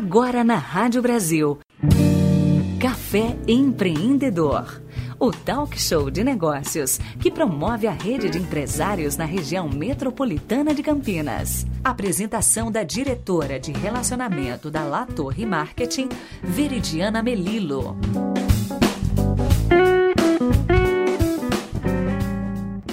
Agora na Rádio Brasil. Café Empreendedor. O talk show de negócios que promove a rede de empresários na região metropolitana de Campinas. Apresentação da diretora de relacionamento da La Torre Marketing, Veridiana Melilo.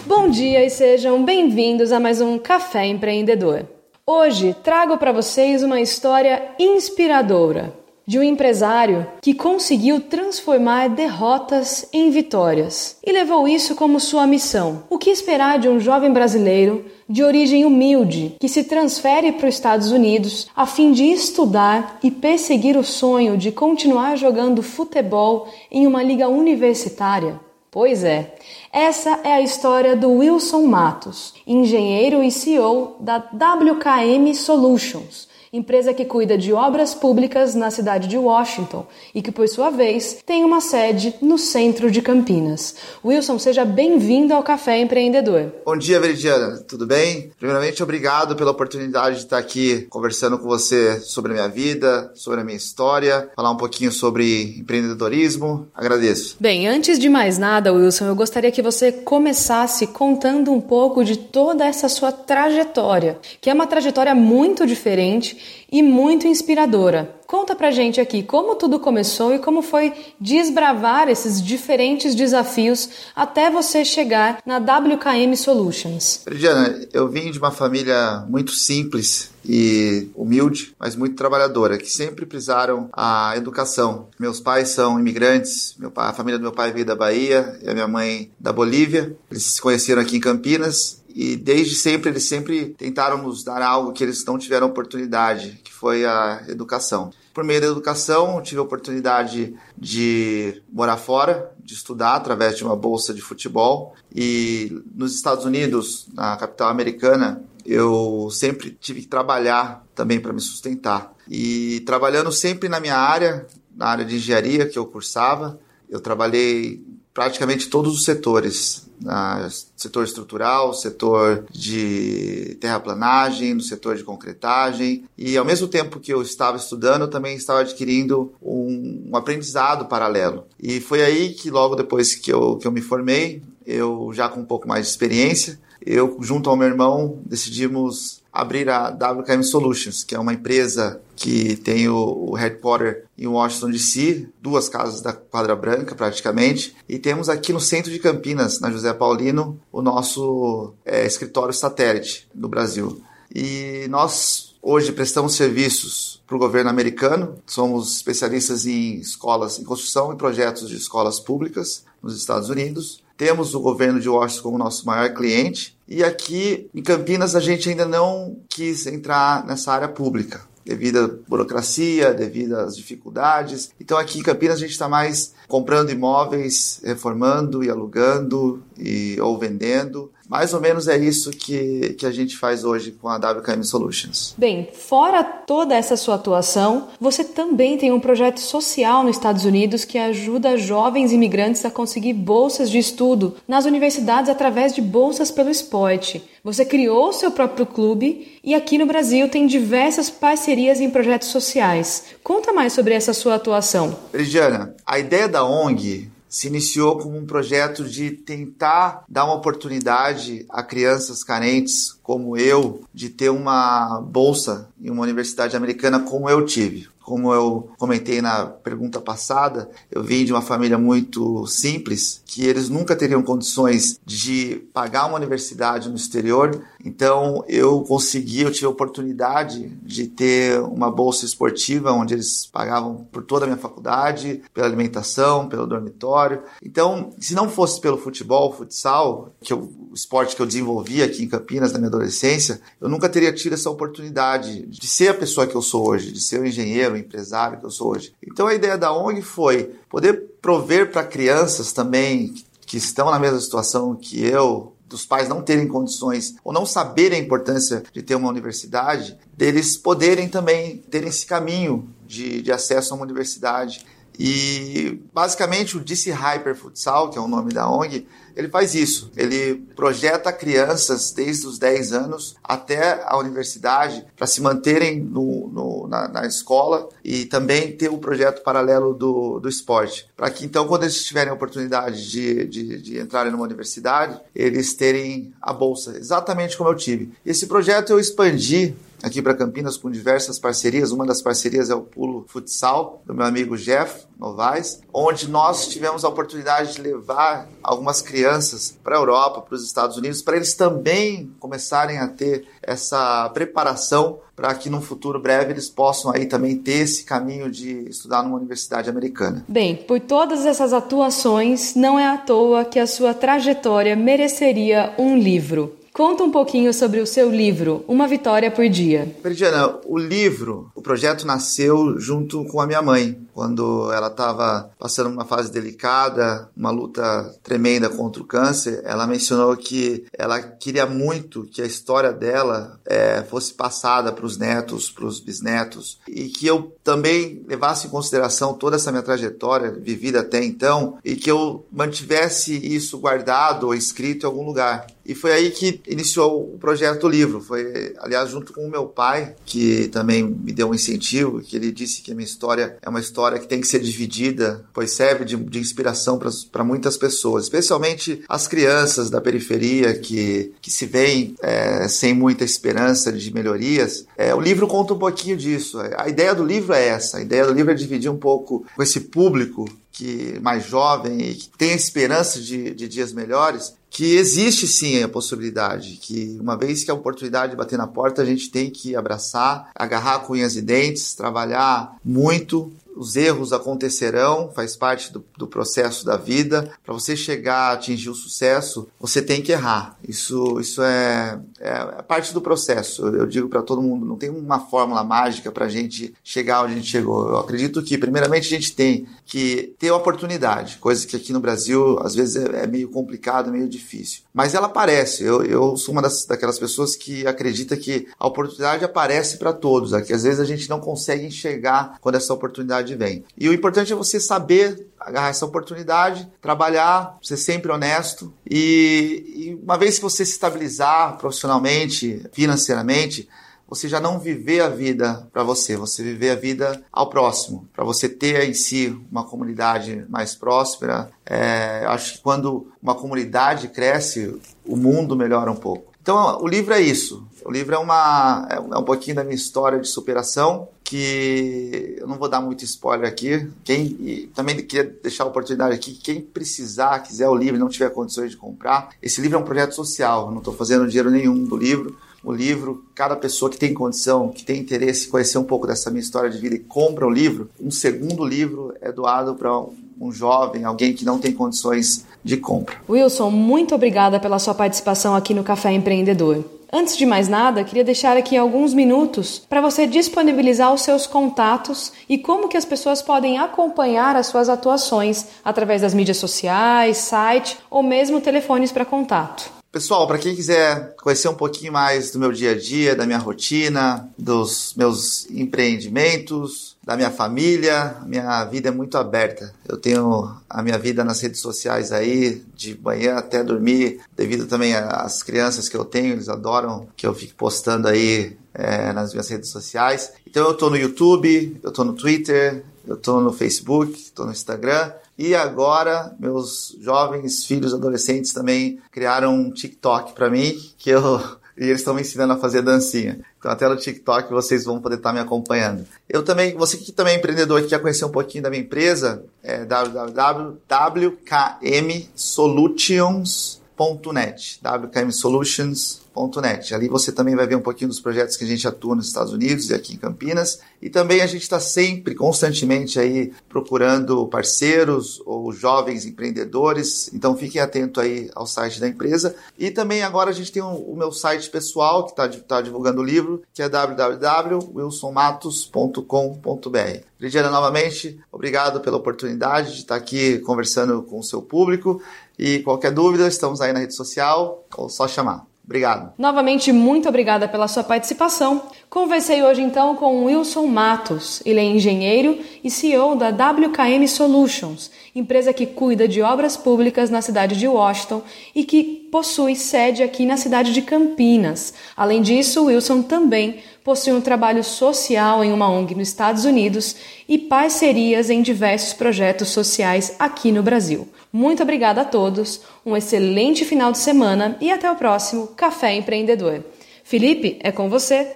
Bom dia e sejam bem-vindos a mais um Café Empreendedor. Hoje trago para vocês uma história inspiradora de um empresário que conseguiu transformar derrotas em vitórias e levou isso como sua missão. O que esperar de um jovem brasileiro de origem humilde que se transfere para os Estados Unidos a fim de estudar e perseguir o sonho de continuar jogando futebol em uma liga universitária? Pois é, essa é a história do Wilson Matos, engenheiro e CEO da WKM Solutions empresa que cuida de obras públicas na cidade de Washington e que, por sua vez, tem uma sede no centro de Campinas. Wilson, seja bem-vindo ao Café Empreendedor. Bom dia, Veridiana. Tudo bem? Primeiramente, obrigado pela oportunidade de estar aqui conversando com você sobre a minha vida, sobre a minha história, falar um pouquinho sobre empreendedorismo. Agradeço. Bem, antes de mais nada, Wilson, eu gostaria que você começasse contando um pouco de toda essa sua trajetória, que é uma trajetória muito diferente e muito inspiradora. Conta pra gente aqui como tudo começou e como foi desbravar esses diferentes desafios até você chegar na WKM Solutions. Diana, eu vim de uma família muito simples e humilde, mas muito trabalhadora, que sempre precisaram a educação. Meus pais são imigrantes, meu pai, a família do meu pai veio da Bahia e a minha mãe da Bolívia. Eles se conheceram aqui em Campinas e desde sempre eles sempre tentaram nos dar algo que eles não tiveram oportunidade, que foi a educação. Por meio da educação, tive a oportunidade de morar fora, de estudar através de uma bolsa de futebol. E nos Estados Unidos, na capital americana, eu sempre tive que trabalhar também para me sustentar. E trabalhando sempre na minha área, na área de engenharia que eu cursava, eu trabalhei praticamente todos os setores, no setor estrutural, setor de terraplanagem, no setor de concretagem, e ao mesmo tempo que eu estava estudando, eu também estava adquirindo um, um aprendizado paralelo. E foi aí que logo depois que eu, que eu me formei, eu já com um pouco mais de experiência, eu junto ao meu irmão decidimos abrir a WKM Solutions, que é uma empresa que tem o, o headquarter em Washington DC, duas casas da Quadra Branca praticamente, e temos aqui no centro de Campinas, na José Paulino, o nosso é, escritório satélite do Brasil. E nós hoje prestamos serviços para o governo americano, somos especialistas em escolas, em construção e projetos de escolas públicas nos Estados Unidos. Temos o governo de Washington como nosso maior cliente e aqui em Campinas a gente ainda não quis entrar nessa área pública devido à burocracia, devido às dificuldades. Então aqui em Campinas a gente está mais comprando imóveis, reformando e alugando e ou vendendo. Mais ou menos é isso que, que a gente faz hoje com a WKM Solutions. Bem, fora toda essa sua atuação, você também tem um projeto social nos Estados Unidos que ajuda jovens imigrantes a conseguir bolsas de estudo nas universidades através de bolsas pelo esporte. Você criou seu próprio clube e aqui no Brasil tem diversas parcerias em projetos sociais. Conta mais sobre essa sua atuação. Regiana, a ideia da ONG se iniciou como um projeto de tentar dar uma oportunidade a crianças carentes como eu de ter uma bolsa em uma universidade americana como eu tive. Como eu comentei na pergunta passada, eu vim de uma família muito simples, que eles nunca teriam condições de pagar uma universidade no exterior. Então eu consegui, eu tive a oportunidade de ter uma bolsa esportiva onde eles pagavam por toda a minha faculdade, pela alimentação, pelo dormitório. Então, se não fosse pelo futebol, futsal, que eu, esporte que eu desenvolvi aqui em Campinas na minha adolescência, eu nunca teria tido essa oportunidade de ser a pessoa que eu sou hoje, de ser o engenheiro, o empresário que eu sou hoje. Então a ideia da ONG foi poder prover para crianças também que estão na mesma situação que eu, dos pais não terem condições ou não saberem a importância de ter uma universidade, deles poderem também ter esse caminho de, de acesso a uma universidade E basicamente o DC Hyper Futsal, que é o nome da ONG, ele faz isso. Ele projeta crianças desde os 10 anos até a universidade para se manterem no, no, na, na, escola e também ter o um projeto paralelo do, do esporte. Para que então, quando eles tiverem a oportunidade de, de, de entrarem numa universidade, eles terem a bolsa, exatamente como eu tive. Esse projeto eu expandi aqui para Campinas com diversas parcerias. Uma das parcerias é o Pulo Futsal, do meu amigo Jeff Novaes, onde nós tivemos a oportunidade de levar algumas crianças para a Europa, para os Estados Unidos, para eles também começarem a ter essa preparação para que num futuro breve eles possam aí também ter esse caminho de estudar numa universidade americana. Bem, por todas essas atuações, não é à toa que a sua trajetória mereceria um livro. Conta um pouquinho sobre o seu livro, Uma Vitória por Dia. Peridiana, o livro, o projeto nasceu junto com a minha mãe, quando ela estava passando uma fase delicada, uma luta tremenda contra o câncer. Ela mencionou que ela queria muito que a história dela é, fosse passada para os netos, para os bisnetos, e que eu também levasse em consideração toda essa minha trajetória vivida até então e que eu mantivesse isso guardado ou escrito em algum lugar. E foi aí que iniciou o projeto do livro. Foi, aliás, junto com o meu pai, que também me deu um incentivo, que ele disse que a minha história é uma história que tem que ser dividida, pois serve de, de inspiração para muitas pessoas, especialmente as crianças da periferia que, que se veem é, sem muita esperança de melhorias. É, o livro conta um pouquinho disso. A ideia do livro é essa. A ideia do livro é dividir um pouco com esse público que mais jovem e que tem a esperança de, de dias melhores, que existe sim a possibilidade, que uma vez que a oportunidade bater na porta, a gente tem que abraçar, agarrar com unhas e dentes, trabalhar muito os erros acontecerão, faz parte do, do processo da vida. Para você chegar a atingir o sucesso, você tem que errar. Isso, isso é, é, é parte do processo. Eu, eu digo para todo mundo, não tem uma fórmula mágica para a gente chegar onde a gente chegou. Eu acredito que, primeiramente, a gente tem que ter oportunidade, coisa que aqui no Brasil às vezes é, é meio complicado, meio difícil. Mas ela aparece. Eu, eu sou uma das, daquelas pessoas que acredita que a oportunidade aparece para todos. Aqui, às vezes a gente não consegue enxergar quando essa oportunidade oportunidade vem. E o importante é você saber agarrar essa oportunidade, trabalhar, ser sempre honesto e, e uma vez que você se estabilizar profissionalmente, financeiramente, você já não viver a vida para você, você viver a vida ao próximo, para você ter em si uma comunidade mais próspera. É, acho que quando uma comunidade cresce, o mundo melhora um pouco. Então, o livro é isso. O livro é, uma, é um pouquinho da minha história de superação, que eu não vou dar muito spoiler aqui. Quem também queria deixar a oportunidade aqui, quem precisar, quiser o livro, não tiver condições de comprar, esse livro é um projeto social. Eu não estou fazendo dinheiro nenhum do livro. O livro, cada pessoa que tem condição, que tem interesse em conhecer um pouco dessa minha história de vida e compra o livro, um segundo livro é doado para um jovem, alguém que não tem condições de compra. Wilson, muito obrigada pela sua participação aqui no Café Empreendedor. Antes de mais nada, queria deixar aqui alguns minutos para você disponibilizar os seus contatos e como que as pessoas podem acompanhar as suas atuações através das mídias sociais, site ou mesmo telefones para contato. Pessoal, para quem quiser conhecer um pouquinho mais do meu dia a dia, da minha rotina, dos meus empreendimentos, da minha família, minha vida é muito aberta. Eu tenho a minha vida nas redes sociais aí, de manhã até dormir, devido também às crianças que eu tenho, eles adoram que eu fique postando aí é, nas minhas redes sociais. Então eu tô no YouTube, eu tô no Twitter, eu tô no Facebook, tô no Instagram. E agora, meus jovens filhos adolescentes também criaram um TikTok para mim, que eu e eles estão me ensinando a fazer dancinha. Então até no TikTok vocês vão poder estar me acompanhando. Eu também, você que também é empreendedor e quer conhecer um pouquinho da minha empresa, é www.wkmsolutions.net wkmsolutions.net net. Ali você também vai ver um pouquinho dos projetos que a gente atua nos Estados Unidos e aqui em Campinas. E também a gente está sempre, constantemente aí procurando parceiros ou jovens empreendedores. Então fiquem atentos aí ao site da empresa. E também agora a gente tem o, o meu site pessoal que está tá divulgando o livro, que é www.wilsonmatos.com.br. Lidiana, novamente, obrigado pela oportunidade de estar aqui conversando com o seu público. E qualquer dúvida, estamos aí na rede social, ou só chamar. Obrigado. Novamente, muito obrigada pela sua participação. Conversei hoje então com Wilson Matos. Ele é engenheiro e CEO da WKM Solutions, empresa que cuida de obras públicas na cidade de Washington e que possui sede aqui na cidade de Campinas. Além disso, Wilson também possui um trabalho social em uma ONG nos Estados Unidos e parcerias em diversos projetos sociais aqui no Brasil. Muito obrigada a todos, um excelente final de semana e até o próximo Café Empreendedor. Felipe, é com você.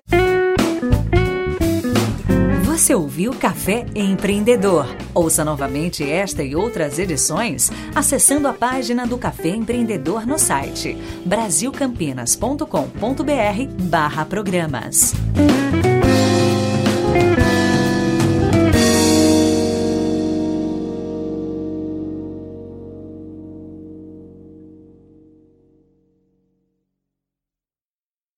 Você ouviu Café Empreendedor? Ouça novamente esta e outras edições acessando a página do Café Empreendedor no site brasilcampinas.com.br/programas.